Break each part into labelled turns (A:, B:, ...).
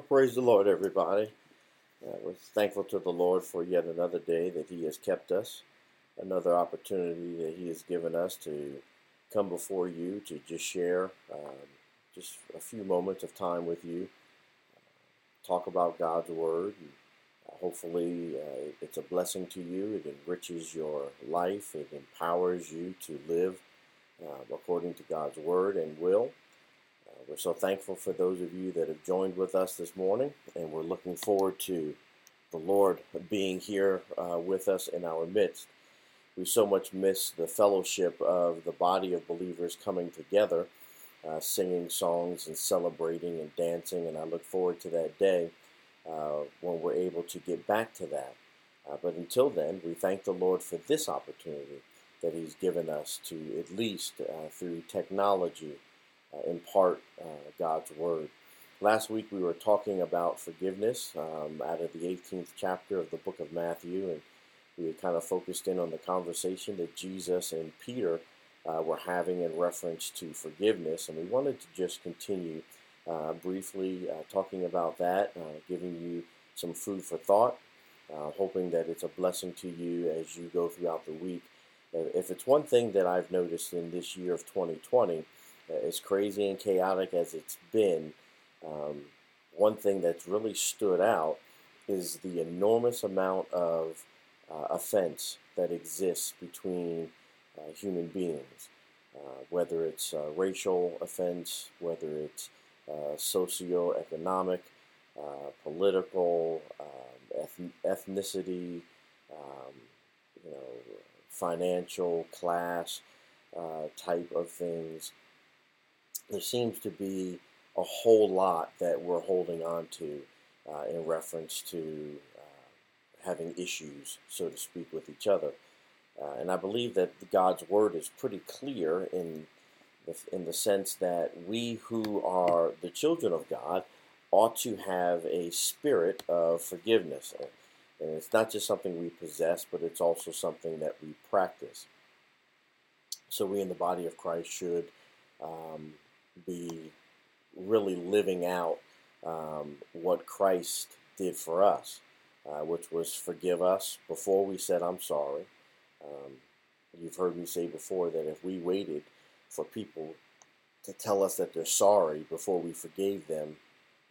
A: Well, praise the Lord, everybody. Uh, we're thankful to the Lord for yet another day that He has kept us, another opportunity that He has given us to come before you to just share um, just a few moments of time with you, uh, talk about God's Word. And, uh, hopefully, uh, it's a blessing to you. It enriches your life, it empowers you to live uh, according to God's Word and will. We're so thankful for those of you that have joined with us this morning, and we're looking forward to the Lord being here uh, with us in our midst. We so much miss the fellowship of the body of believers coming together, uh, singing songs and celebrating and dancing, and I look forward to that day uh, when we're able to get back to that. Uh, but until then, we thank the Lord for this opportunity that He's given us to, at least uh, through technology, uh, impart uh, God's word. Last week we were talking about forgiveness um, out of the 18th chapter of the book of Matthew, and we had kind of focused in on the conversation that Jesus and Peter uh, were having in reference to forgiveness, and we wanted to just continue uh, briefly uh, talking about that, uh, giving you some food for thought, hoping that it's a blessing to you as you go throughout the week. If it's one thing that I've noticed in this year of 2020, as crazy and chaotic as it's been, um, one thing that's really stood out is the enormous amount of uh, offense that exists between uh, human beings, uh, whether it's uh, racial offense, whether it's uh, socioeconomic, uh, political, um, eth- ethnicity, um, you know, financial, class type of things there seems to be a whole lot that we're holding on to uh, in reference to uh, having issues, so to speak, with each other. Uh, and I believe that God's word is pretty clear in the, in the sense that we who are the children of God ought to have a spirit of forgiveness. And it's not just something we possess, but it's also something that we practice. So we in the body of Christ should um, be really living out um, what Christ did for us, uh, which was forgive us before we said, I'm sorry. Um, you've heard me say before that if we waited for people to tell us that they're sorry before we forgave them,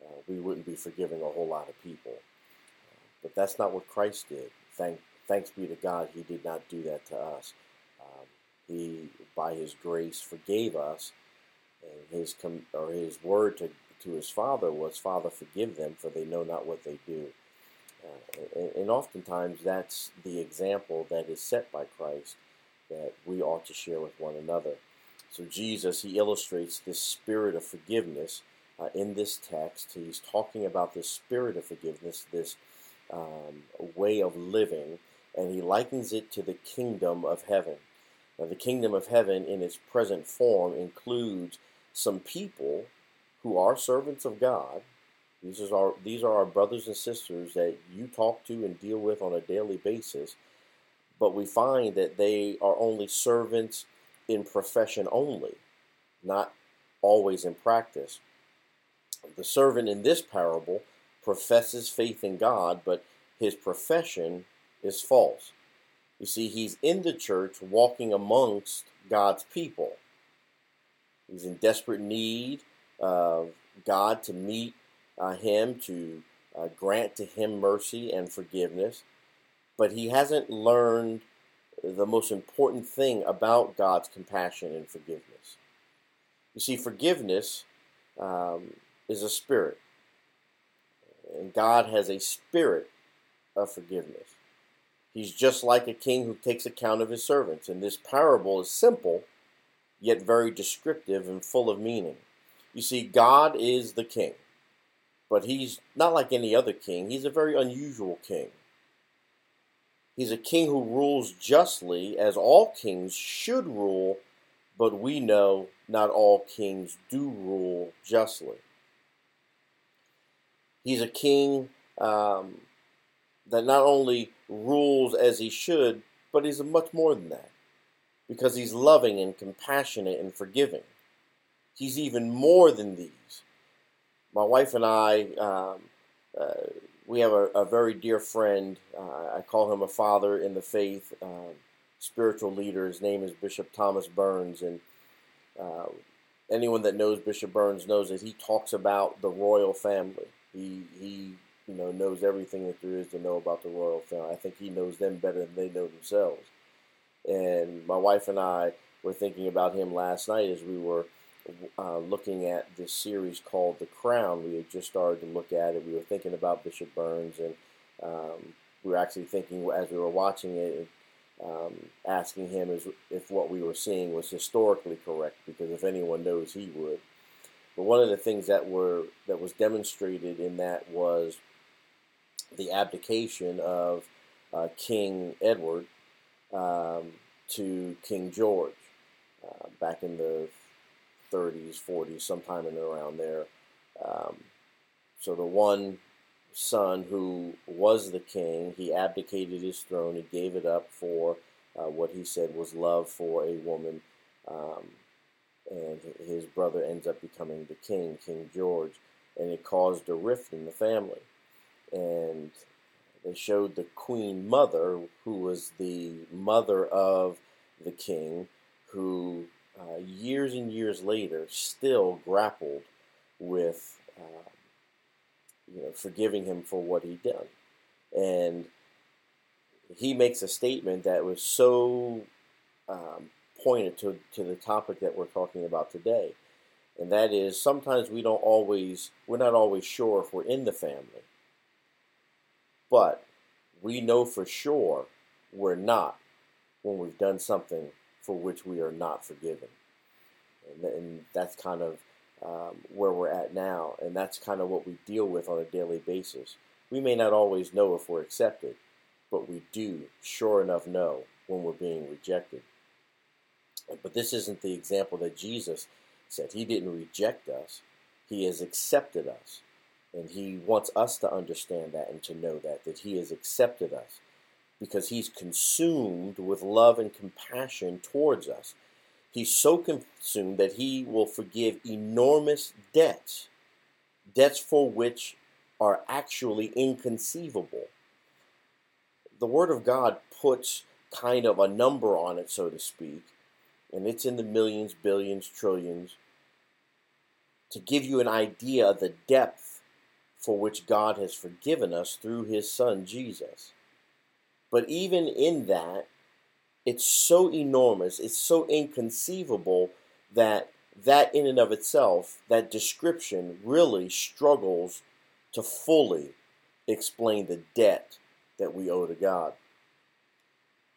A: uh, we wouldn't be forgiving a whole lot of people. But that's not what Christ did. Thank, thanks be to God, He did not do that to us. Um, he, by His grace, forgave us and his com- or his word to, to his father was, Father, forgive them, for they know not what they do. Uh, and, and oftentimes that's the example that is set by Christ that we ought to share with one another. So Jesus, he illustrates this spirit of forgiveness uh, in this text. He's talking about this spirit of forgiveness, this um, way of living, and he likens it to the kingdom of heaven. Now, the kingdom of heaven in its present form includes some people who are servants of God. These are these are our brothers and sisters that you talk to and deal with on a daily basis. But we find that they are only servants in profession only, not always in practice. The servant in this parable professes faith in God, but his profession is false. You see, he's in the church walking amongst God's people. He's in desperate need of God to meet uh, him, to uh, grant to him mercy and forgiveness. But he hasn't learned the most important thing about God's compassion and forgiveness. You see, forgiveness um, is a spirit, and God has a spirit of forgiveness. He's just like a king who takes account of his servants. And this parable is simple yet very descriptive and full of meaning. You see, God is the king, but he's not like any other king. He's a very unusual king. He's a king who rules justly, as all kings should rule, but we know not all kings do rule justly. He's a king um, that not only rules as he should, but he's much more than that because he's loving and compassionate and forgiving. He's even more than these. my wife and I, um, uh, we have a, a, very dear friend. Uh, I call him a father in the faith, um, spiritual leader. His name is Bishop Thomas Burns, and uh, anyone that knows Bishop Burns knows that he talks about the royal family. He he you know knows everything that there is to know about the royal family. I think he knows them better than they know themselves. And my wife and I were thinking about him last night as we were uh, looking at this series called The Crown. We had just started to look at it. We were thinking about Bishop Burns, and um, we were actually thinking as we were watching it, um, asking him as, if what we were seeing was historically correct, because if anyone knows, he would. But one of the things that were that was demonstrated in that was the abdication of uh, King Edward um, to King George uh, back in the 30s, 40s, sometime in around there. Um, so the one son who was the king, he abdicated his throne, he gave it up for uh, what he said was love for a woman. Um, and his brother ends up becoming the king, King George, and it caused a rift in the family. And they showed the queen mother, who was the mother of the king, who uh, years and years later still grappled with uh, you know forgiving him for what he'd done, and he makes a statement that was so um, pointed to to the topic that we're talking about today, and that is sometimes we don't always we're not always sure if we're in the family, but we know for sure we're not when we've done something for which we are not forgiven. And, and that's kind of um, where we're at now, and that's kind of what we deal with on a daily basis. We may not always know if we're accepted, but we do sure enough know when we're being rejected. But this isn't the example that Jesus said. He didn't reject us, He has accepted us. And He wants us to understand that and to know that, that He has accepted us because He's consumed with love and compassion towards us. He's so consumed that He will forgive enormous debts, debts for which are actually inconceivable. The Word of God puts kind of a number on it, so to speak, and it's in the millions, billions, trillions, to give you an idea of the depth for which God has forgiven us through His Son, Jesus. But even in that, it's so enormous, it's so inconceivable that that in and of itself, that description really struggles to fully explain the debt that we owe to God.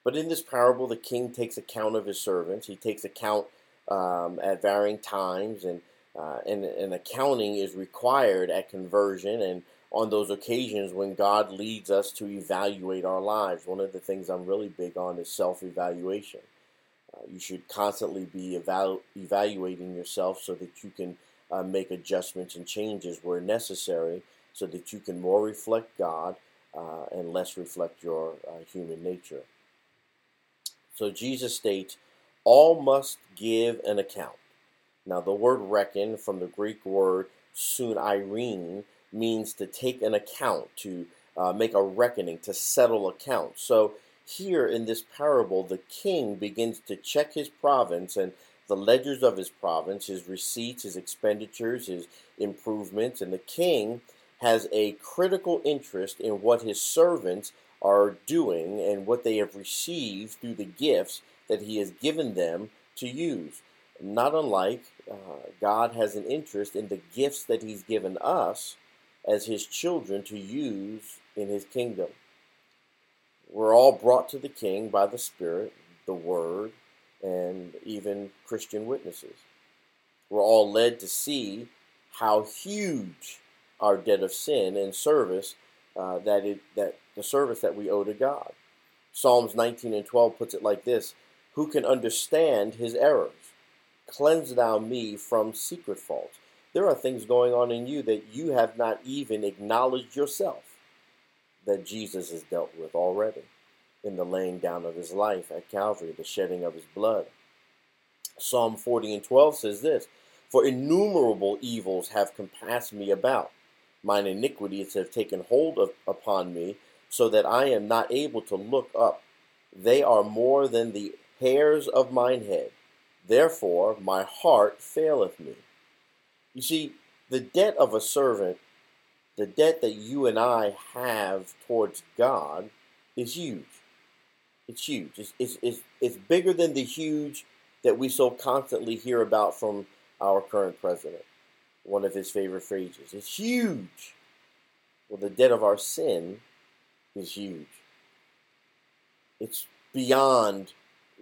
A: But in this parable, the king takes account of his servants. He takes account um, at varying times, and, uh, and accounting is required at conversion and on those occasions when God leads us to evaluate our lives. One of the things I'm really big on is self evaluation. Uh, you should constantly be evalu- evaluating yourself so that you can uh, make adjustments and changes where necessary so that you can more reflect God uh, and less reflect your uh, human nature. So Jesus states, All must give an account. Now, the word reckon from the Greek word sunirene means to take an account, to uh, make a reckoning, to settle accounts. So here in this parable, the king begins to check his province and the ledgers of his province, his receipts, his expenditures, his improvements, and the king has a critical interest in what his servants are doing and what they have received through the gifts that he has given them to use. Not unlike uh, God has an interest in the gifts that he's given us as his children to use in his kingdom. We're all brought to the king by the Spirit, the Word, and even Christian witnesses. We're all led to see how huge our debt of sin and service uh, that it, that the service that we owe to God. Psalms 19 and 12 puts it like this: Who can understand his errors? Cleanse thou me from secret faults. There are things going on in you that you have not even acknowledged yourself that Jesus has dealt with already in the laying down of his life at Calvary, the shedding of his blood. Psalm 40 and 12 says this For innumerable evils have compassed me about. Mine iniquities have taken hold of, upon me, so that I am not able to look up. They are more than the hairs of mine head. Therefore my heart faileth me. You see, the debt of a servant, the debt that you and I have towards God, is huge. It's huge. It's, it's, it's, it's bigger than the huge that we so constantly hear about from our current president. One of his favorite phrases. It's huge. Well, the debt of our sin is huge. It's beyond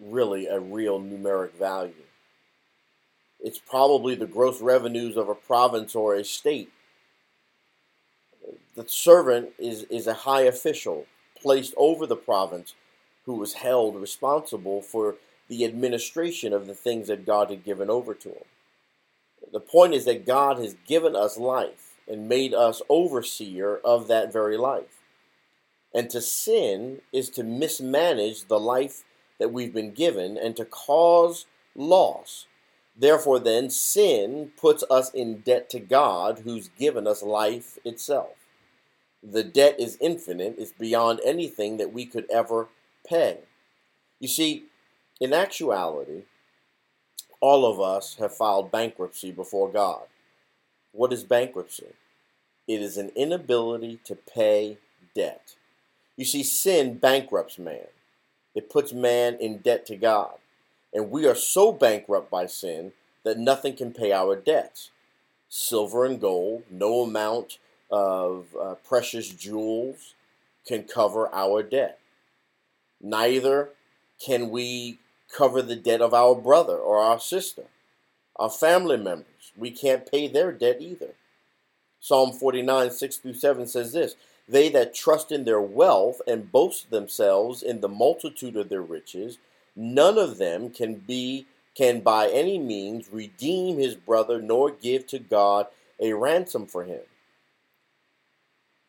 A: really a real numeric value. It's probably the gross revenues of a province or a state. The servant is, is a high official placed over the province who was held responsible for the administration of the things that God had given over to him. The point is that God has given us life and made us overseer of that very life. And to sin is to mismanage the life that we've been given and to cause loss. Therefore, then, sin puts us in debt to God who's given us life itself. The debt is infinite, it's beyond anything that we could ever pay. You see, in actuality, all of us have filed bankruptcy before God. What is bankruptcy? It is an inability to pay debt. You see, sin bankrupts man. It puts man in debt to God. And we are so bankrupt by sin that nothing can pay our debts. Silver and gold, no amount of uh, precious jewels can cover our debt. Neither can we cover the debt of our brother or our sister, our family members. We can't pay their debt either. Psalm 49, 6 through 7 says this They that trust in their wealth and boast themselves in the multitude of their riches, none of them can be can by any means redeem his brother nor give to God a ransom for him.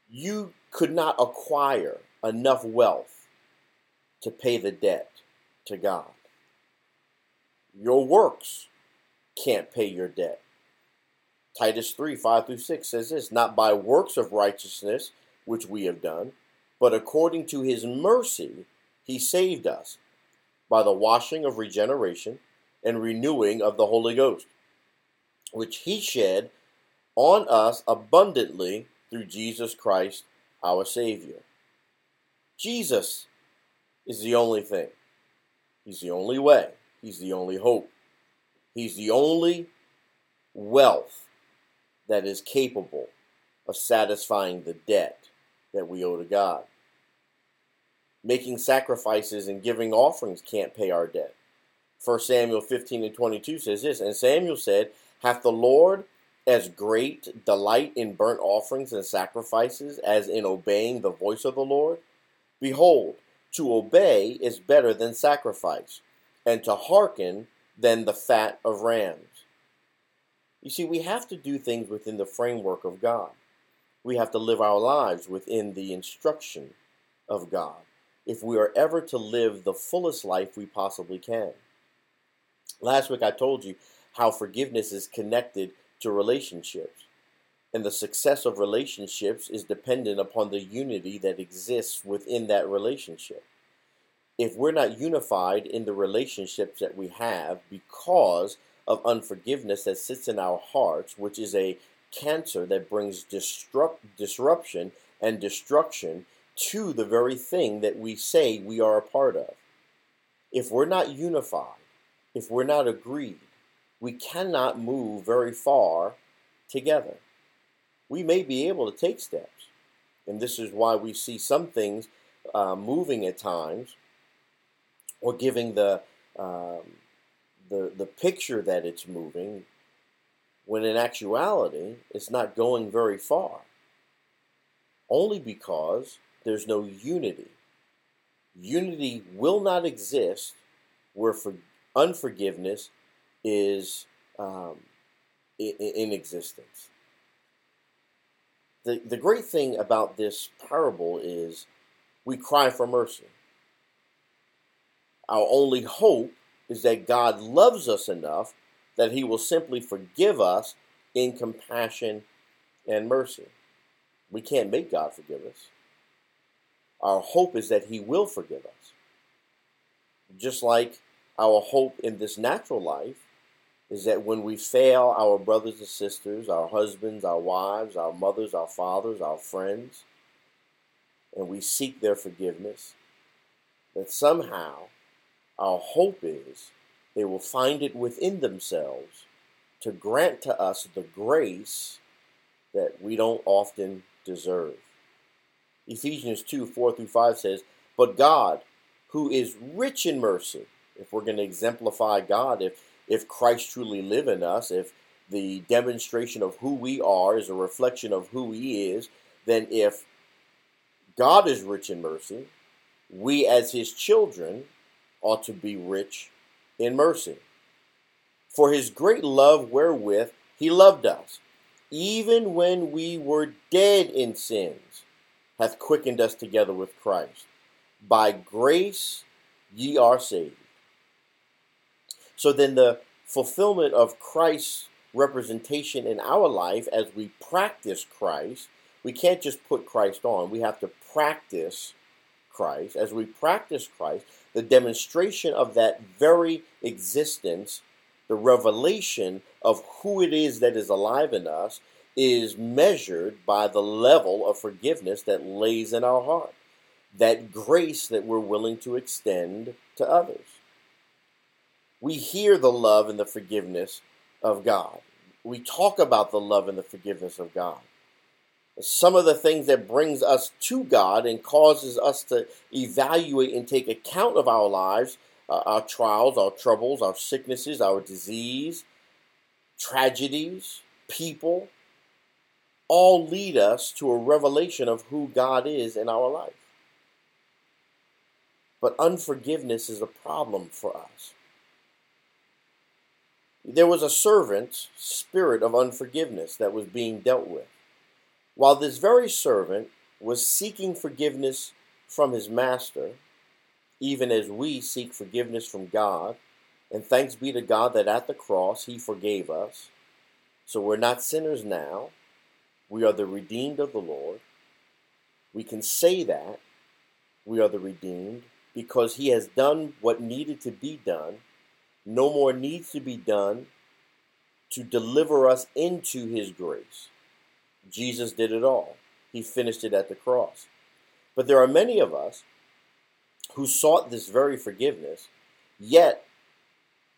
A: You could not acquire enough wealth to pay the debt to God. Your works can't pay your debt. Titus 3 5 through 6 says this Not by works of righteousness which we have done, but according to his mercy he saved us by the washing of regeneration and renewing of the Holy Ghost, which he shed on us abundantly through Jesus Christ our Savior. Jesus is the only thing. He's the only way. He's the only hope. He's the only wealth that is capable of satisfying the debt that we owe to God. Making sacrifices and giving offerings can't pay our debt. 1 Samuel 15 and 22 says this And Samuel said, Hath the Lord as great delight in burnt offerings and sacrifices as in obeying the voice of the Lord? Behold, to obey is better than sacrifice, and to hearken than the fat of rams. You see, we have to do things within the framework of God. We have to live our lives within the instruction of God if we are ever to live the fullest life we possibly can. Last week I told you how forgiveness is connected to relationships. And the success of relationships is dependent upon the unity that exists within that relationship if we're not unified in the relationships that we have because of unforgiveness that sits in our hearts, which is a cancer that brings disrupt, disruption and destruction to the very thing that we say we are a part of. If we're not unified, if we're not agreed, we cannot move very far together. We may be able to take steps, and this is why we see some things uh, moving at times or giving the um, the the picture that it's moving, when in actuality it's not going very far. Only because there's no unity. Unity will not exist where for unforgiveness is um, in, in existence. The, the great thing about this parable is we cry for mercy. Our only hope is that God loves us enough that he will simply forgive us in compassion and mercy. We can't make God forgive us. Our hope is that he will forgive us. Just like our hope in this natural life is that when we fail our brothers and sisters, our husbands, our wives, our mothers, our fathers, our friends, and we seek their forgiveness, that somehow our hope is they will find it within themselves to grant to us the grace that we don't often deserve. Ephesians 2 4 through 5 says, But God, who is rich in mercy, if we're going to exemplify God, if, if Christ truly live in us, if the demonstration of who we are is a reflection of who He is, then if God is rich in mercy, we as His children ought to be rich in mercy. For His great love wherewith He loved us, even when we were dead in sins, hath quickened us together with Christ. By grace ye are saved. So then, the fulfillment of Christ's representation in our life as we practice Christ, we can't just put Christ on, we have to practice Christ. As we practice Christ, the demonstration of that very existence, the revelation of who it is that is alive in us, is measured by the level of forgiveness that lays in our heart, that grace that we're willing to extend to others. We hear the love and the forgiveness of God. We talk about the love and the forgiveness of God. Some of the things that brings us to God and causes us to evaluate and take account of our lives, uh, our trials, our troubles, our sicknesses, our disease, tragedies, people, all lead us to a revelation of who God is in our life. But unforgiveness is a problem for us. There was a servant spirit of unforgiveness that was being dealt with. While this very servant was seeking forgiveness from his master, even as we seek forgiveness from God, and thanks be to God that at the cross he forgave us. So we're not sinners now, we are the redeemed of the Lord. We can say that we are the redeemed because He has done what needed to be done. No more needs to be done to deliver us into His grace. Jesus did it all, He finished it at the cross. But there are many of us who sought this very forgiveness, yet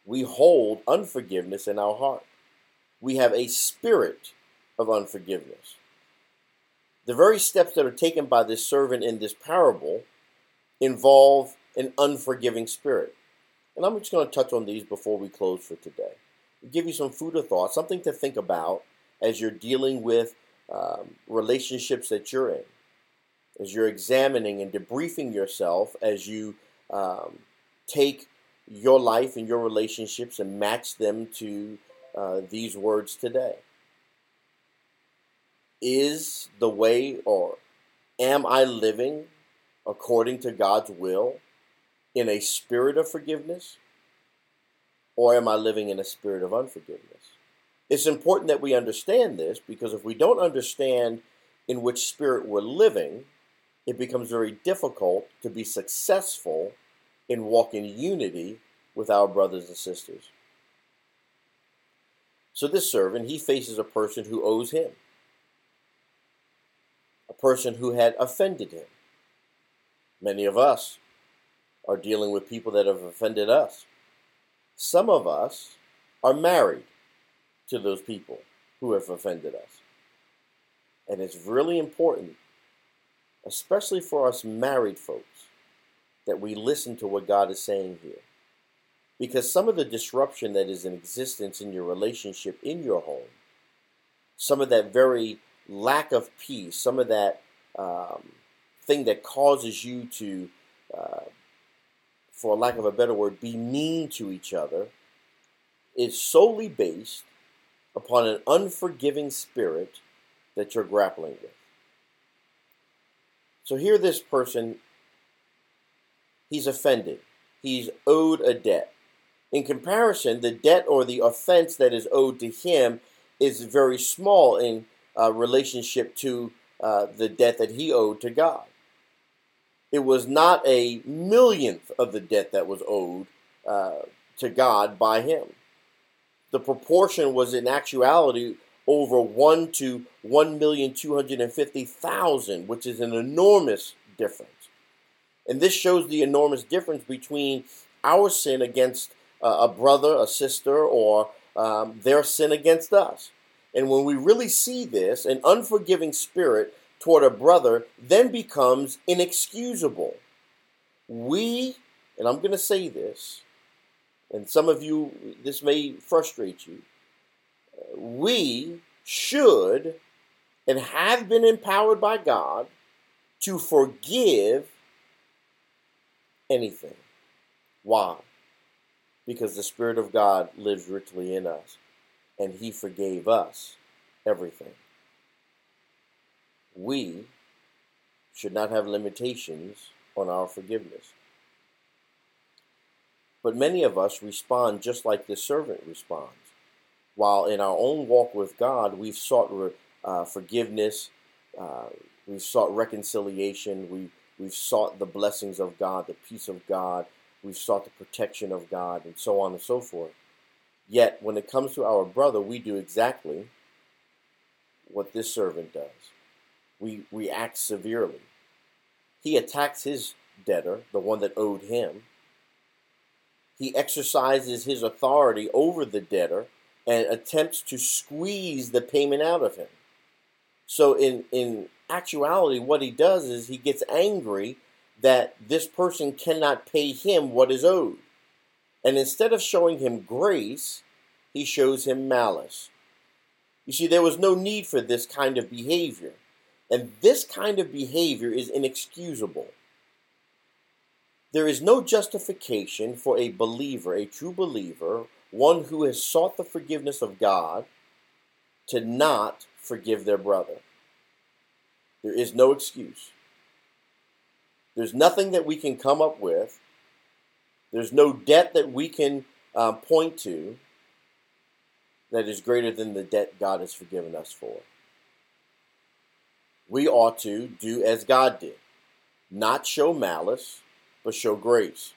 A: we hold unforgiveness in our heart. We have a spirit of unforgiveness. The very steps that are taken by this servant in this parable involve an unforgiving spirit. And I'm just going to touch on these before we close for today. Give you some food of thought, something to think about as you're dealing with um, relationships that you're in, as you're examining and debriefing yourself, as you um, take your life and your relationships and match them to uh, these words today is the way or am I living according to God's will in a spirit of forgiveness? Or am I living in a spirit of unforgiveness? It's important that we understand this because if we don't understand in which spirit we're living, it becomes very difficult to be successful in walking unity with our brothers and sisters. So this servant, he faces a person who owes him a person who had offended him. Many of us are dealing with people that have offended us. Some of us are married to those people who have offended us. And it's really important, especially for us married folks, that we listen to what God is saying here. Because some of the disruption that is in existence in your relationship in your home, some of that very lack of peace, some of that um, thing that causes you to, uh, for lack of a better word, be mean to each other, is solely based upon an unforgiving spirit that you're grappling with. So here, this person, he's offended, he's owed a debt. In comparison, the debt or the offense that is owed to him is very small in uh, relationship to uh, the debt that he owed to God. It was not a millionth of the debt that was owed uh, to God by him. The proportion was in actuality over 1 to 1,250,000, which is an enormous difference. And this shows the enormous difference between our sin against uh, a brother, a sister, or um, their sin against us. And when we really see this, an unforgiving spirit toward a brother then becomes inexcusable. We, and I'm going to say this, and some of you, this may frustrate you, we should and have been empowered by God to forgive anything. Why? Because the Spirit of God lives richly in us, and He forgave us everything. We should not have limitations on our forgiveness. But many of us respond just like this servant responds. While in our own walk with God, we've sought uh, forgiveness, uh, we've sought reconciliation, we, we've sought the blessings of God, the peace of God, we've sought the protection of God, and so on and so forth. Yet, when it comes to our brother, we do exactly what this servant does. We react severely. He attacks his debtor, the one that owed him. He exercises his authority over the debtor and attempts to squeeze the payment out of him. So, in, in actuality, what he does is he gets angry that this person cannot pay him what is owed. And instead of showing him grace, he shows him malice. You see, there was no need for this kind of behavior. And this kind of behavior is inexcusable. There is no justification for a believer, a true believer, one who has sought the forgiveness of God, to not forgive their brother. There is no excuse. There's nothing that we can come up with. There's no debt that we can uh, point to that is greater than the debt God has forgiven us for. We ought to do as God did, not show malice, but show grace.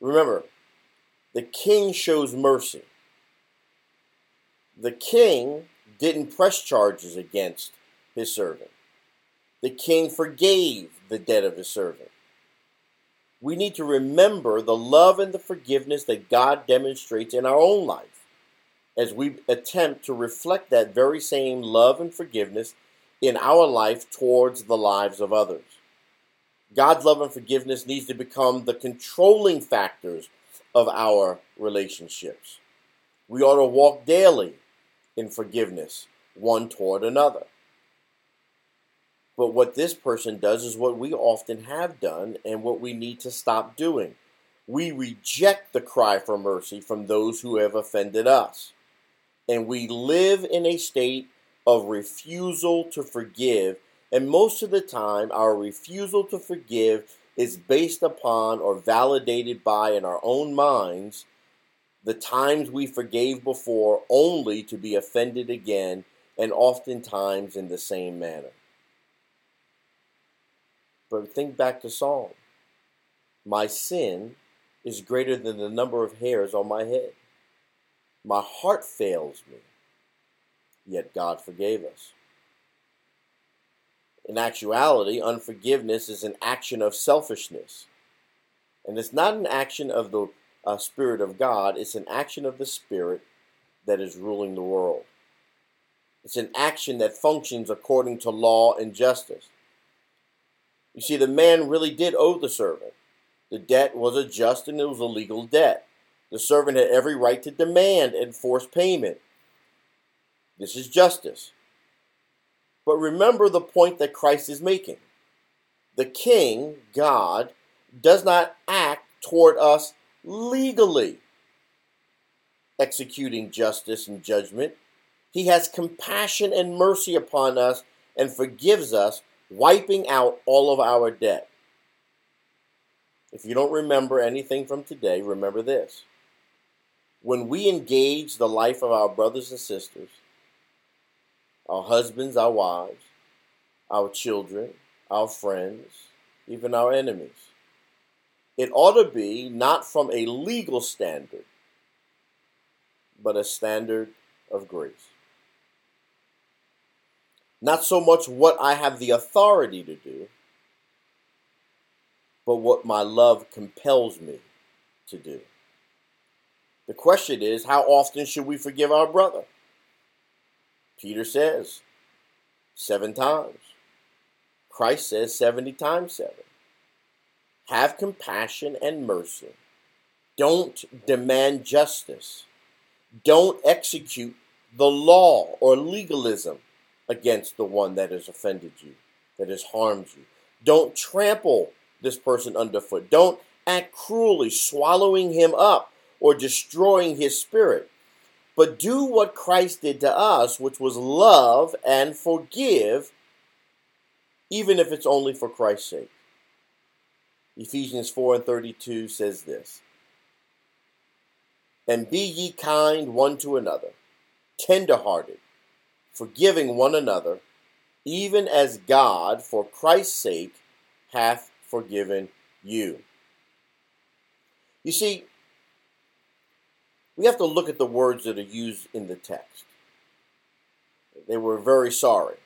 A: Remember, the king shows mercy. The king didn't press charges against his servant. The king forgave the debt of his servant. We need to remember the love and the forgiveness that God demonstrates in our own life as we attempt to reflect that very same love and forgiveness in our life towards the lives of others. God's love and forgiveness needs to become the controlling factors of our relationships. We ought to walk daily in forgiveness one toward another. But what this person does is what we often have done and what we need to stop doing. We reject the cry for mercy from those who have offended us. And we live in a state of refusal to forgive. And most of the time, our refusal to forgive is based upon or validated by in our own minds the times we forgave before only to be offended again and oftentimes in the same manner. But think back to Psalm. My sin is greater than the number of hairs on my head. My heart fails me, yet God forgave us. In actuality, unforgiveness is an action of selfishness. And it's not an action of the uh, Spirit of God, it's an action of the Spirit that is ruling the world. It's an action that functions according to law and justice. You see, the man really did owe the servant. The debt was a just and it was a legal debt. The servant had every right to demand and force payment. This is justice. But remember the point that Christ is making. The king, God, does not act toward us legally, executing justice and judgment. He has compassion and mercy upon us and forgives us, wiping out all of our debt. If you don't remember anything from today, remember this when we engage the life of our brothers and sisters, our husbands, our wives, our children, our friends, even our enemies, it ought to be not from a legal standard, but a standard of grace. Not so much what I have the authority to do, but what my love compels me to do. The question is, how often should we forgive our brother? Peter says, seven times. Christ says 70 times seven. Have compassion and mercy. Don't demand justice. Don't execute the law or legalism against the one that has offended you, that has harmed you. Don't trample this person underfoot. Don't act cruelly, swallowing him up or destroying his spirit. But do what Christ did to us, which was love and forgive, even if it's only for Christ's sake. Ephesians 4 and 32 says this And be ye kind one to another, tenderhearted, forgiving one another, even as God, for Christ's sake, hath forgiven you. You see, we have to look at the words that are used in the text. They were very sorry.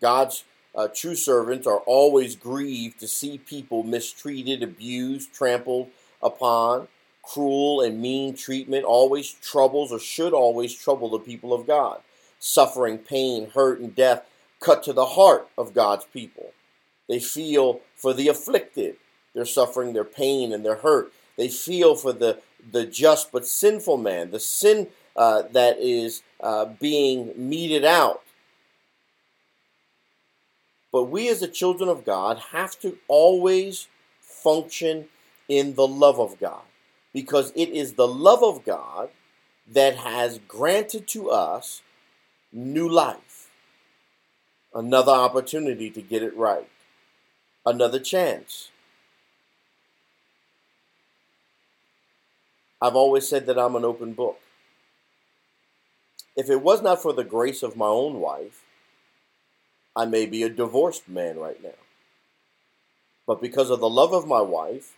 A: God's uh, true servants are always grieved to see people mistreated, abused, trampled upon. Cruel and mean treatment always troubles or should always trouble the people of God. Suffering, pain, hurt, and death cut to the heart of God's people. They feel for the afflicted, their suffering, their pain, and their hurt. They feel for the, the just but sinful man, the sin uh, that is uh, being meted out. But we, as the children of God, have to always function in the love of God because it is the love of God that has granted to us new life, another opportunity to get it right, another chance. I've always said that I'm an open book. If it was not for the grace of my own wife, I may be a divorced man right now. But because of the love of my wife,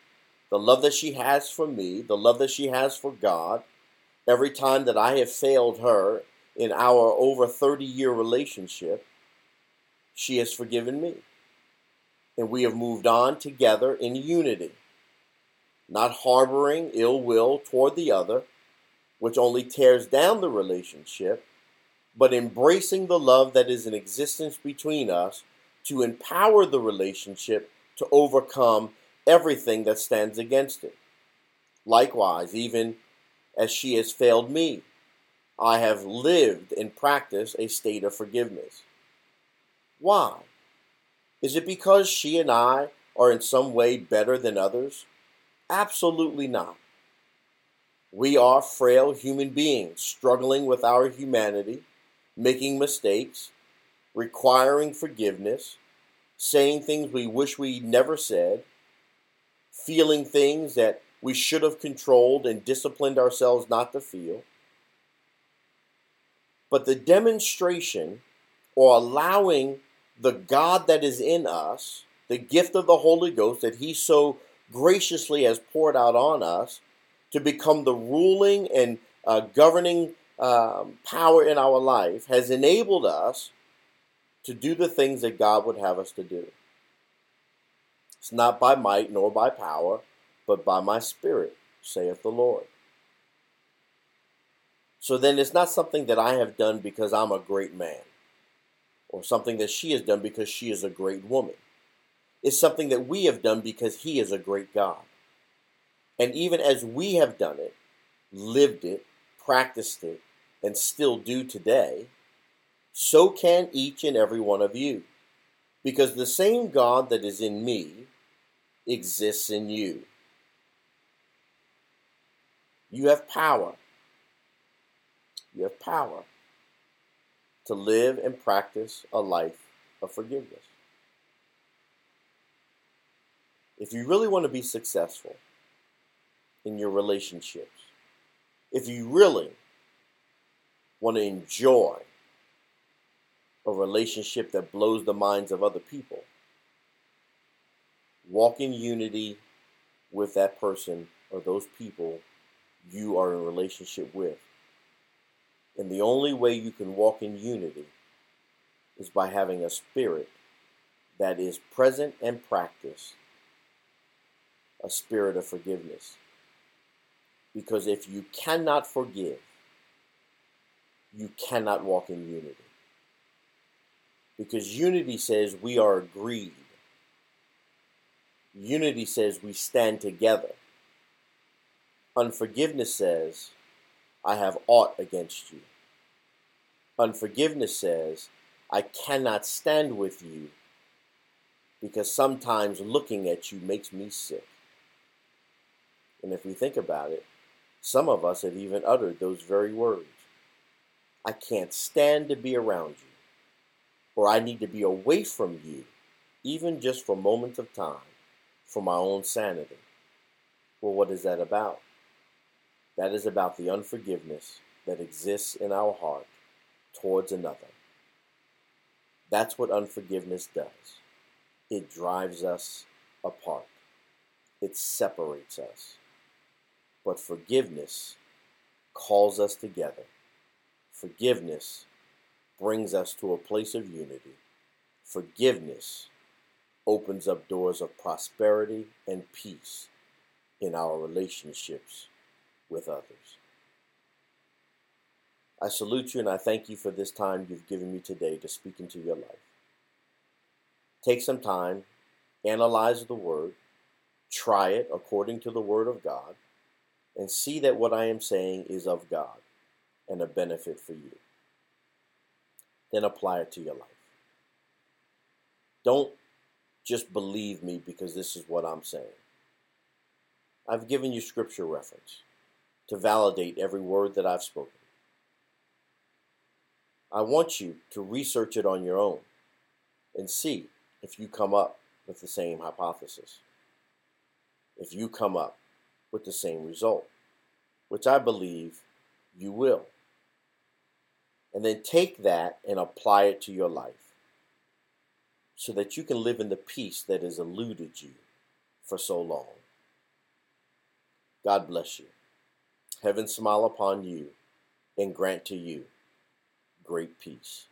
A: the love that she has for me, the love that she has for God, every time that I have failed her in our over 30 year relationship, she has forgiven me. And we have moved on together in unity not harboring ill will toward the other, which only tears down the relationship, but embracing the love that is in existence between us to empower the relationship to overcome everything that stands against it. Likewise, even as she has failed me, I have lived and practiced a state of forgiveness. Why? Is it because she and I are in some way better than others? Absolutely not. We are frail human beings struggling with our humanity, making mistakes, requiring forgiveness, saying things we wish we never said, feeling things that we should have controlled and disciplined ourselves not to feel. But the demonstration or allowing the God that is in us, the gift of the Holy Ghost that He so graciously has poured out on us to become the ruling and uh, governing um, power in our life has enabled us to do the things that God would have us to do. It's not by might nor by power, but by my spirit, saith the Lord. So then it's not something that I have done because I'm a great man, or something that she has done because she is a great woman is something that we have done because He is a great God. And even as we have done it, lived it, practiced it, and still do today, so can each and every one of you. Because the same God that is in me exists in you. You have power. You have power to live and practice a life of forgiveness. If you really want to be successful in your relationships, If you really want to enjoy a relationship that blows the minds of other people, walk in unity with that person or those people you are in relationship with. And the only way you can walk in unity is by having a spirit that is present and practice a spirit of forgiveness. Because if you cannot forgive, you cannot walk in unity. Because unity says we are agreed. Unity says we stand together. Unforgiveness says, I have aught against you. Unforgiveness says, I cannot stand with you because sometimes looking at you makes me sick. And if we think about it, some of us have even uttered those very words. I can't stand to be around you, or I need to be away from you, even just for moments of time, for my own sanity. Well, what is that about? That is about the unforgiveness that exists in our heart towards another. That's what unforgiveness does. It drives us apart. It separates us. But forgiveness calls us together. Forgiveness brings us to a place of unity. Forgiveness opens up doors of prosperity and peace in our relationships with others. I salute you and I thank you for this time you've given me today to speak into your life. Take some time, analyze the Word, try it according to the Word of God and see that what I am saying is of God and a benefit for you. Then apply it to your life. Don't just believe me because this is what I'm saying. I've given you scripture reference to validate every word that I've spoken. I want you to research it on your own and see if you come up with the same hypothesis. If you come up with the same result, which I believe you will. And then take that and apply it to your life so that you can live in the peace that has eluded you for so long. God bless you. Heaven smile upon you and grant to you great peace.